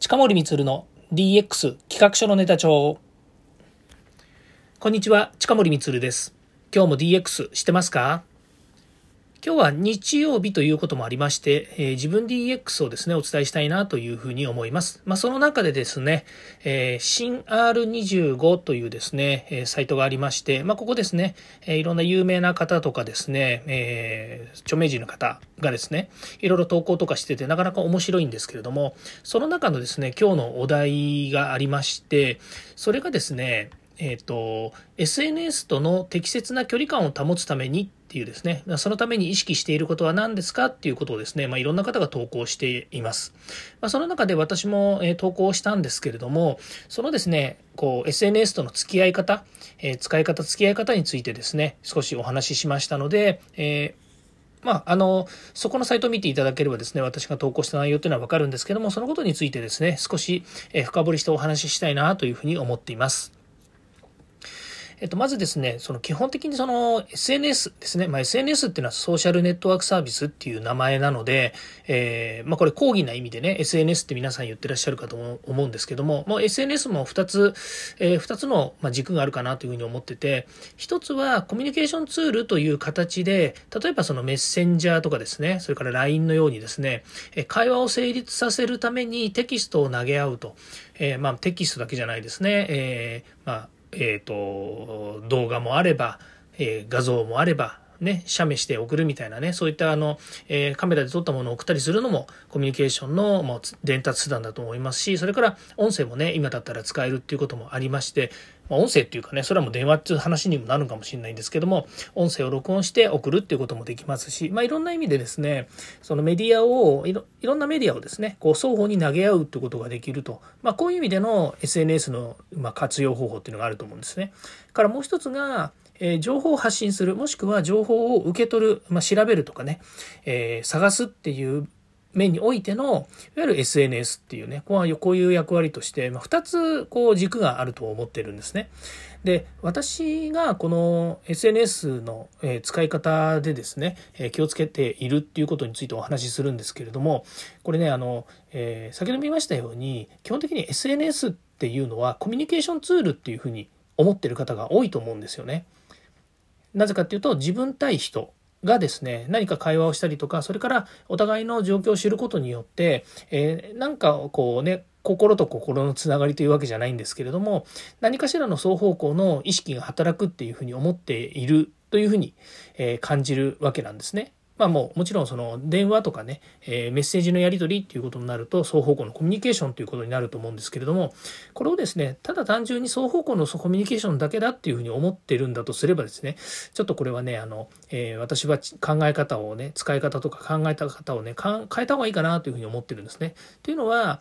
近森光の DX 企画書のネタ帳。こんにちは、近森光です。今日も DX してますか？今日は日曜日ということもありまして、えー、自分 DX をですね、お伝えしたいなというふうに思います。まあ、その中でですね、えー、新 R25 というですね、えー、サイトがありまして、まあ、ここですね、えいろんな有名な方とかですね、え著名人の方がですね、いろいろ投稿とかしてて、なかなか面白いんですけれども、その中のですね、今日のお題がありまして、それがですね、えっ、ー、と、SNS との適切な距離感を保つためにっていうですね、そのために意識していることは何ですかっていうことをですね、まあ、いろんな方が投稿しています。まあ、その中で私も、え、投稿したんですけれども、そのですね、こう、SNS との付き合い方、えー、使い方、付き合い方についてですね、少しお話ししましたので、えーまあ、あの、そこのサイトを見ていただければですね、私が投稿した内容というのはわかるんですけども、そのことについてですね、少し深掘りしてお話ししたいなというふうに思っています。えっと、まずですね、その基本的にその SNS ですね。まあ、SNS っていうのはソーシャルネットワークサービスっていう名前なので、えー、まあ、これ講義な意味でね、SNS って皆さん言ってらっしゃるかと思うんですけども、もう SNS も2つ、えー、2つの軸があるかなというふうに思ってて、1つはコミュニケーションツールという形で、例えばそのメッセンジャーとかですね、それから LINE のようにですね、会話を成立させるためにテキストを投げ合うと。えー、まあ、テキストだけじゃないですね。えー、まあえっ、ー、と、動画もあれば、えー、画像もあれば、ね、写メして送るみたいなね、そういったあの、えー、カメラで撮ったものを送ったりするのもコミュニケーションのもう伝達手段だと思いますし、それから音声もね、今だったら使えるっていうこともありまして、まあ、音声っていうかね、それはもう電話っていう話にもなるかもしれないんですけども、音声を録音して送るっていうこともできますし、まあ、いろんな意味でですね、そのメディアをいろ、いろんなメディアをですね、こう双方に投げ合うってことができると、まあ、こういう意味での SNS の、ま活用方法っていうのがあると思うんですね。からもう一つが、え情報を発信する、もしくは情報を受け取る、まあ、調べるとかね、えー、探すっていう面においての、いわゆる SNS っていうね、こういう役割として、まあ、2つこう軸があると思ってるんですね。で、私がこの SNS の使い方でですね、気をつけているっていうことについてお話しするんですけれども、これね、あの、えー、先ほど見ましたように、基本的に SNS っていうのはコミュニケーションツールっていうふうに思ってる方が多いと思うんですよね。なぜかっていうと自分対人がですね、何か会話をしたりとか、それからお互いの状況を知ることによって、えー、なんかこうね、心と心のつながりというわけじゃないんですけれども、何かしらの双方向の意識が働くっていうふうに思っているというふうに、え感じるわけなんですね。まあもうもちろんその電話とかね、えー、メッセージのやり取りっていうことになると双方向のコミュニケーションということになると思うんですけれどもこれをですねただ単純に双方向のコミュニケーションだけだっていうふうに思ってるんだとすればですねちょっとこれはねあの、えー、私は考え方をね使い方とか考えた方をね変えた方がいいかなというふうに思ってるんですね。というのは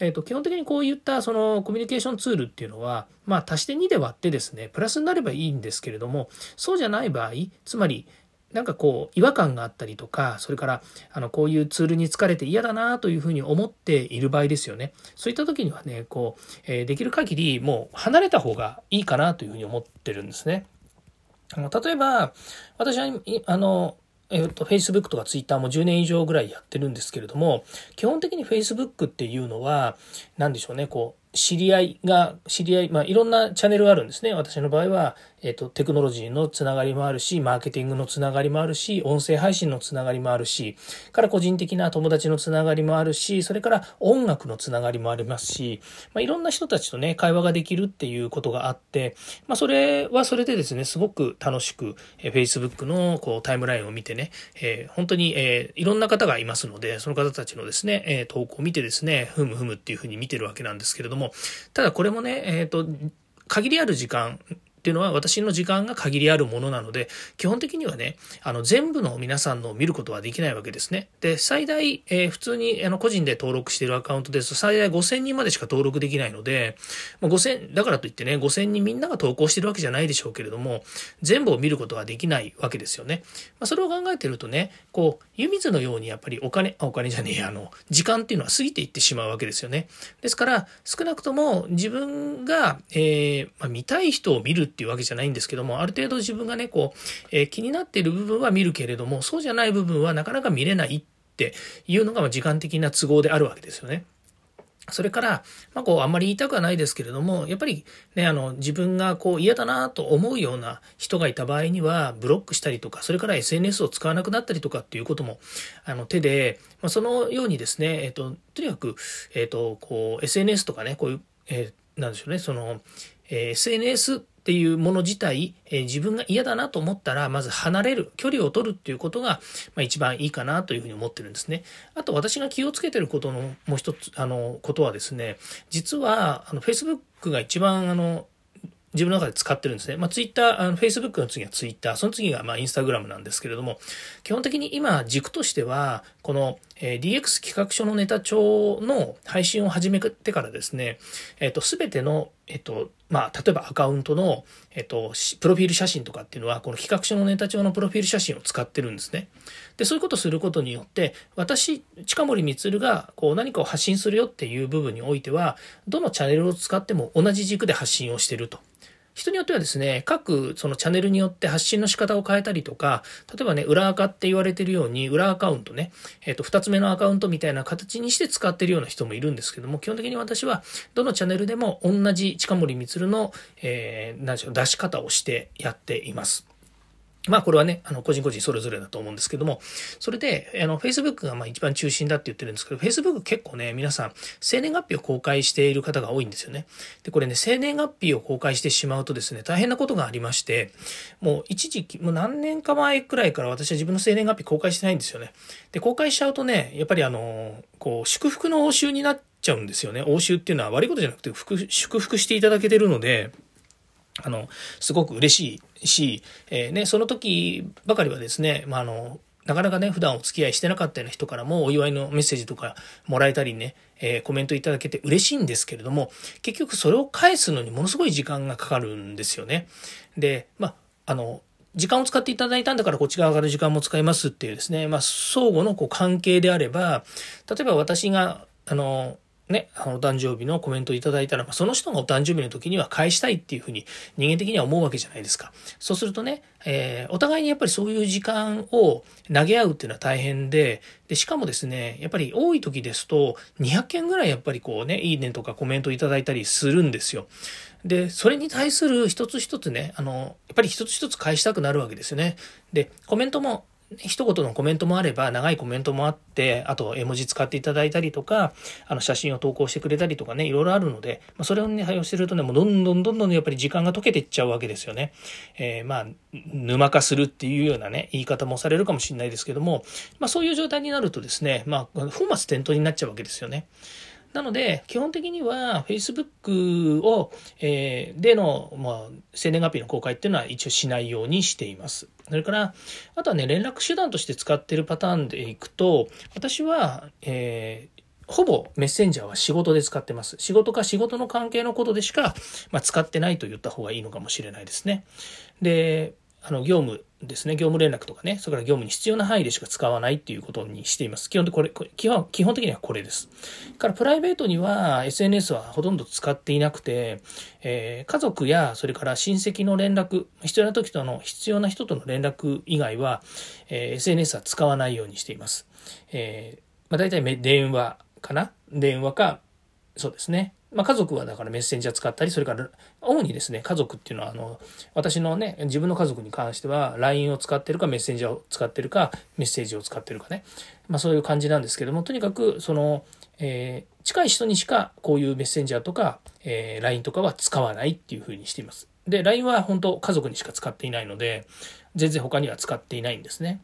えー、と基本的にこういったそのコミュニケーションツールっていうのは、まあ、足して2で割ってですねプラスになればいいんですけれどもそうじゃない場合つまりなんかこう違和感があったりとかそれからあのこういうツールに疲れて嫌だなというふうに思っている場合ですよねそういった時にはねこう、えー、できる限りもう離れた方がいいかなというふうに思ってるんですね。あの例えば私はあのえっと、Facebook とか Twitter も10年以上ぐらいやってるんですけれども、基本的に Facebook っていうのは、何でしょうね、こう、知り合いが、知り合い、まあ、いろんなチャンネルがあるんですね。私の場合は、えっ、と、テクノロジーのつながりもあるし、マーケティングのつながりもあるし、音声配信のつながりもあるし、から個人的な友達のつながりもあるし、それから音楽のつながりもありますし、まあ、いろんな人たちとね、会話ができるっていうことがあって、まあ、それはそれでですね、すごく楽しく、えー、Facebook のこうタイムラインを見てね、えー、本当に、えー、いろんな方がいますので、その方たちのですね、えー、投稿を見てですね、ふむふむっていうふうに見てるわけなんですけれども、ただこれもね、えっ、と、限りある時間っていうのは私の時間が限りあるものなので、基本的にはね、あの、全部の皆さんのを見ることはできないわけですね。で、最大、えー、普通にあの個人で登録しているアカウントですと、最大5000人までしか登録できないので、まあ、5000、だからといってね、5000人みんなが投稿してるわけじゃないでしょうけれども、全部を見ることはできないわけですよね。まあ、それを考えてるとね、こう、湯水のようにやっぱりお金、あ、お金じゃねえあの、時間っていうのは過ぎていってしまうわけですよね。ですから、少なくとも自分が、えー、まあ、見たい人を見るっていうわけじゃないんですけど、も、ある程度自分がね、こう、えー、気になっている部分は見るけれども、そうじゃない部分はなかなか見れないっていうのが時間的な都合であるわけですよね。それから、まあ、こう、あんまり言いたくはないですけれども、やっぱりね、あの、自分がこう嫌だなと思うような人がいた場合には、ブロックしたりとか、それから SNS を使わなくなったりとかっていうことも、あの、手で、まあ、そのようにですね、えっ、と、とにかく、えっ、と、こう、SNS とかね、こういう、えー、なんでしょうね、その、えー、SNS っていうもの自体、えー、自分が嫌だなと思ったら、まず離れる、距離を取るっていうことが、まあ、一番いいかなというふうに思ってるんですね。あと私が気をつけてることのもう一つ、あの、ことはですね、実は、あの、Facebook が一番、あの、自分の中で使ってるんですね。まあ、ツイッター、あの、Facebook の次はツイッター、その次が、まあ、インスタグラムなんですけれども、基本的に今、軸としては、この、えー、DX 企画書のネタ帳の配信を始めてからですね、えっ、ー、と、すべての、えっ、ー、と、まあ、例えばアカウントの、えっ、と、プロフィール写真とかっていうのは、この企画書のネタ帳のプロフィール写真を使ってるんですね。で、そういうことをすることによって、私、近森光が、こう、何かを発信するよっていう部分においては、どのチャンネルを使っても同じ軸で発信をしてると。人によってはですね、各そのチャンネルによって発信の仕方を変えたりとか、例えばね、裏垢って言われてるように、裏アカウントね、えっ、ー、と、二つ目のアカウントみたいな形にして使ってるような人もいるんですけども、基本的に私は、どのチャンネルでも同じ近森光の、えー、何でしょう、出し方をしてやっています。まあこれはね、あの、個人個人それぞれだと思うんですけども、それで、あの、Facebook がまあ一番中心だって言ってるんですけど、Facebook 結構ね、皆さん、生年月日を公開している方が多いんですよね。で、これね、生年月日を公開してしまうとですね、大変なことがありまして、もう一時期、もう何年か前くらいから私は自分の生年月日公開してないんですよね。で、公開しちゃうとね、やっぱりあの、こう、祝福の応酬になっちゃうんですよね。応酬っていうのは悪いことじゃなくて、祝福していただけてるので、あの、すごく嬉しいし、えー、ね、その時ばかりはですね、まあ、あの、なかなかね、普段お付き合いしてなかったような人からもお祝いのメッセージとかもらえたりね、えー、コメントいただけて嬉しいんですけれども、結局それを返すのにものすごい時間がかかるんですよね。で、まあ、あの、時間を使っていただいたんだからこっち側から時間も使いますっていうですね、まあ、相互のこう関係であれば、例えば私が、あの、ね、あの、お誕生日のコメントをいただいたら、まあ、その人がお誕生日の時には返したいっていうふうに人間的には思うわけじゃないですか。そうするとね、えー、お互いにやっぱりそういう時間を投げ合うっていうのは大変で、で、しかもですね、やっぱり多い時ですと、200件ぐらいやっぱりこうね、いいねとかコメントいただいたりするんですよ。で、それに対する一つ一つね、あの、やっぱり一つ一つ返したくなるわけですよね。で、コメントも一言のコメントもあれば、長いコメントもあって、あと絵文字使っていただいたりとか、あの写真を投稿してくれたりとかね、いろいろあるので、まあ、それをね、対応してるとね、もうどんどんどんどんやっぱり時間が解けていっちゃうわけですよね。えー、まあ、沼化するっていうようなね、言い方もされるかもしれないですけども、まあそういう状態になるとですね、まあ、本末転倒になっちゃうわけですよね。なので、基本的には Facebook を、えー、での、まあ、生年月日の公開っていうのは一応しないようにしています。それから、あとはね、連絡手段として使ってるパターンでいくと、私は、えーほぼメッセンジャーは仕事で使ってます。仕事か仕事の関係のことでしか、まあ、使ってないと言った方がいいのかもしれないですね。で、あの、業務ですね、業務連絡とかね、それから業務に必要な範囲でしか使わないっていうことにしています。基本的これ、基本基本的にはこれです。からプライベートには SNS はほとんど使っていなくて、えー、家族やそれから親戚の連絡、必要な時との必要な人との連絡以外は、えー、SNS は使わないようにしています。えー、まあ、大体電話かな？電話か、そうですね。まあ、家族はだからメッセンジャー使ったり、それから主にですね、家族っていうのは、あの、私のね、自分の家族に関しては、LINE を使ってるか、メッセンジャーを使ってるか、メッセージを使ってるかね。まあ、そういう感じなんですけども、とにかく、その、えー、近い人にしかこういうメッセンジャーとか、えー、LINE とかは使わないっていうふうにしています。で、LINE は本当家族にしか使っていないので、全然他には使っていないんですね。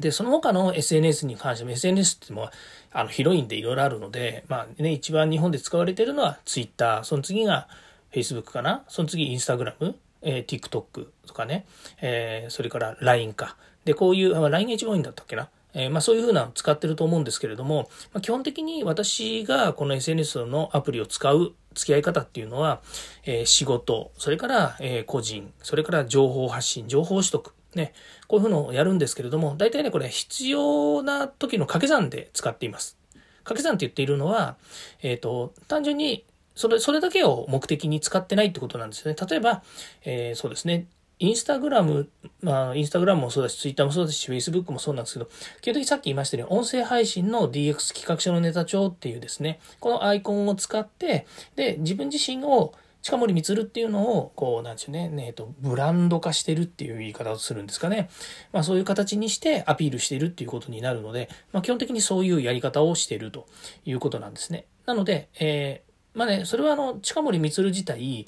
で、その他の SNS に関しても SNS ってもあの広いんでいろいろあるので、まあね、一番日本で使われているのは Twitter、その次が Facebook かな、その次 Instagram、えー、TikTok とかね、えー、それから LINE か。で、こういう、まあ、LINE が一番多いんだったっけな？えー、まあそういうふうなのを使ってると思うんですけれども、まあ、基本的に私がこの SNS のアプリを使う付き合い方っていうのは、えー、仕事、それから、えー、個人、それから情報発信、情報取得、ね、こういうふうのをやるんですけれども、大体ね、これ必要な時の掛け算で使っています。掛け算って言っているのは、えっ、ー、と、単純に、それ、それだけを目的に使ってないってことなんですよね。例えば、えー、そうですね、インスタグラム、まあ、インスタグラムもそうだし、ツイッターもそうだし、フェイスブックもそうなんですけど、基本的にさっき言いましたように、音声配信の DX 企画書のネタ帳っていうですね、このアイコンを使って、で、自分自身を近森光っていうのを、こう、なんでしょうね、えっと、ブランド化してるっていう言い方をするんですかね。まあそういう形にしてアピールしてるっていうことになるので、まあ基本的にそういうやり方をしてるということなんですね。なので、えー、まあね、それはあの、近森光自体、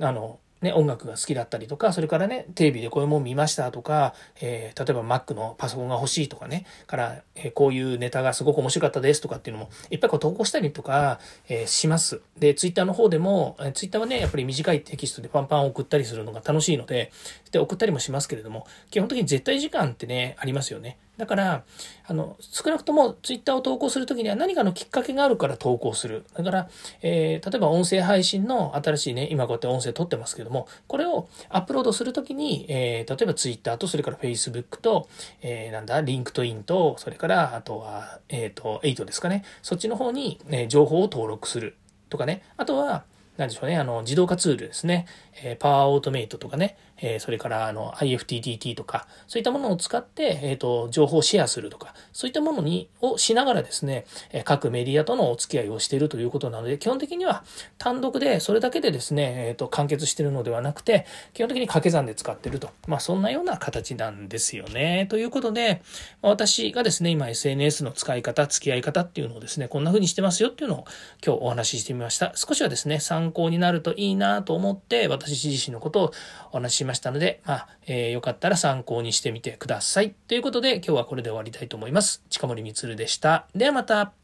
あの、ね、音楽が好きだったりとか、それからね、テレビでこういうもん見ましたとか、えー、例えば Mac のパソコンが欲しいとかね、から、えー、こういうネタがすごく面白かったですとかっていうのも、いっぱいこう投稿したりとか、えー、します。で、Twitter の方でも、えー、Twitter はね、やっぱり短いテキストでパンパン送ったりするのが楽しいので、で、送ったりもしますけれども、基本的に絶対時間ってね、ありますよね。だから、あの、少なくともツイッターを投稿するときには何かのきっかけがあるから投稿する。だから、えー、例えば音声配信の新しいね、今こうやって音声撮ってますけども、これをアップロードするときに、えー、例えばツイッターと、それからフェイスブックと、えー、なんだ、 LinkedIn と、それから、あとは、えっ、ー、と、8ですかね。そっちの方に、ね、情報を登録するとかね。あとは、なんでしょうね、あの、自動化ツールですね。えー、パワーオートメイトとかね、えー、それからあの IFTTT とか、そういったものを使って、えっ、ー、と、情報をシェアするとか、そういったものに、をしながらですね、え各メディアとのお付き合いをしているということなので、基本的には単独で、それだけでですね、えっ、と、完結してるのではなくて、基本的に掛け算で使ってると。まあ、そんなような形なんですよね。ということで、私がですね、今 SNS の使い方、付き合い方っていうのをですね、こんな風にしてますよっていうのを今日お話ししてみました。少しはですね、参考になるといいなと思って、私自身のことをお話ししましたので、まあ、えー、よかったら参考にしてみてください。ということで、今日はこれで終わりたいと思います。近森光でした。ではまた。